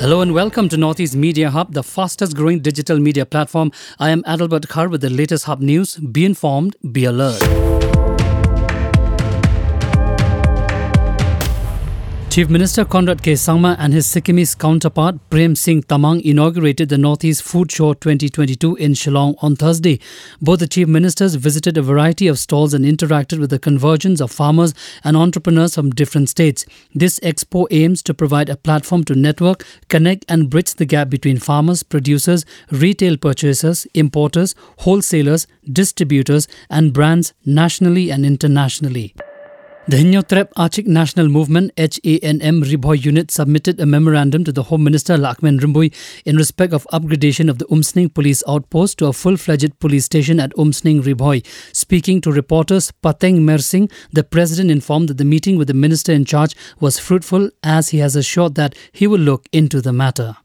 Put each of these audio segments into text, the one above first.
Hello and welcome to Northeast Media Hub, the fastest growing digital media platform. I am Adalbert Khar with the latest Hub news. Be informed, be alert. Chief Minister Conrad K. Sangma and his Sikkimese counterpart Prem Singh Tamang inaugurated the Northeast Food Show 2022 in Shillong on Thursday. Both the Chief Ministers visited a variety of stalls and interacted with the convergence of farmers and entrepreneurs from different states. This expo aims to provide a platform to network, connect, and bridge the gap between farmers, producers, retail purchasers, importers, wholesalers, distributors, and brands nationally and internationally. The Hynniewtrep Achik National Movement HANM Ri-Bhoi unit submitted a memorandum to the Home Minister Lahkmen Rymbui in respect of upgradation of the Umsning police outpost to a full-fledged police station at Umsning Ri-Bhoi. Speaking to reporters, Pateng Mersing, the president informed that the meeting with the minister in charge was fruitful as he has assured that he will look into the matter.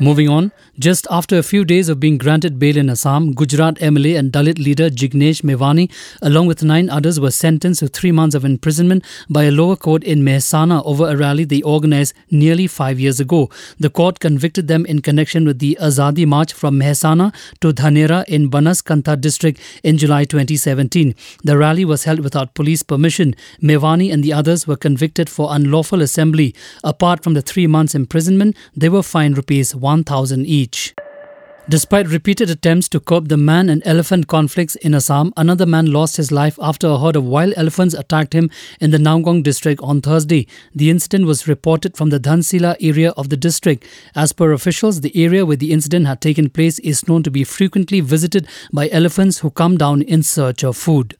Moving on, just after a few days of being granted bail in Assam, Gujarat MLA and Dalit leader Jignesh Mevani, along with nine others, were sentenced to three months of imprisonment by a lower court in Mehsana over a rally they organized nearly five years ago. The court convicted them in connection with the Azadi March from Mehsana to Dhanera in Banas Banaskantha district in July 2017. The rally was held without police permission. Mevani and the others were convicted for unlawful assembly. Apart from the three months imprisonment, they were fined rupees 1,000 each. Despite repeated attempts to curb the man and elephant conflicts in Assam, another man lost his life after a herd of wild elephants attacked him in the Naungong district on Thursday. The incident was reported from the Dhansila area of the district. As per officials, the area where the incident had taken place is known to be frequently visited by elephants who come down in search of food.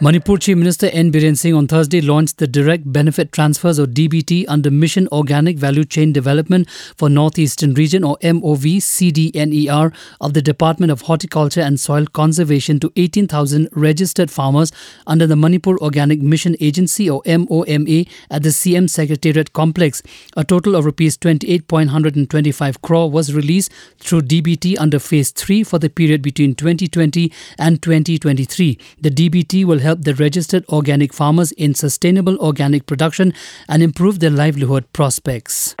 Manipur Chief Minister N. Biren Singh on Thursday launched the Direct Benefit Transfers or DBT under Mission Organic Value Chain Development for Northeastern Region or MOV CDNER of the Department of Horticulture and Soil Conservation to 18,000 registered farmers under the Manipur Organic Mission Agency or MOMA at the CM Secretariat Complex. A total of rupees 28.125 crore was released through DBT under phase 3 for the period between 2020 and 2023. The DBT will help the registered organic farmers in sustainable organic production and improve their livelihood prospects.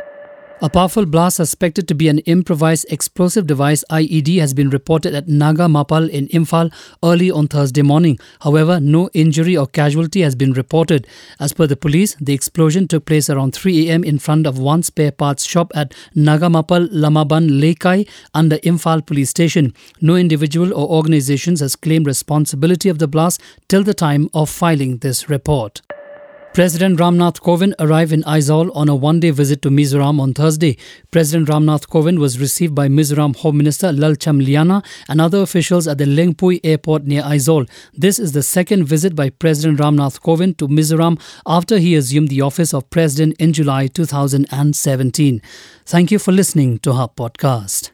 A powerful blast suspected to be an improvised explosive device IED has been reported at Naga Mapal in Imphal early on Thursday morning. However, no injury or casualty has been reported. As per the police, the explosion took place around 3 a.m. in front of one spare parts shop at Naga Mapal Lamaban Lekai under Imphal police station. No individual or organizations has claimed responsibility of the blast till the time of filing this report. President Ramnath Kovind arrived in Aizawl on a one day visit to Mizoram on Thursday. President Ramnath Kovind was received by Mizoram Home Minister Lalchamliana and other officials at the Lengpui airport near Aizawl. This is the second visit by President Ramnath Kovind to Mizoram after he assumed the office of President in July 2017. Thank you for listening to our Podcast.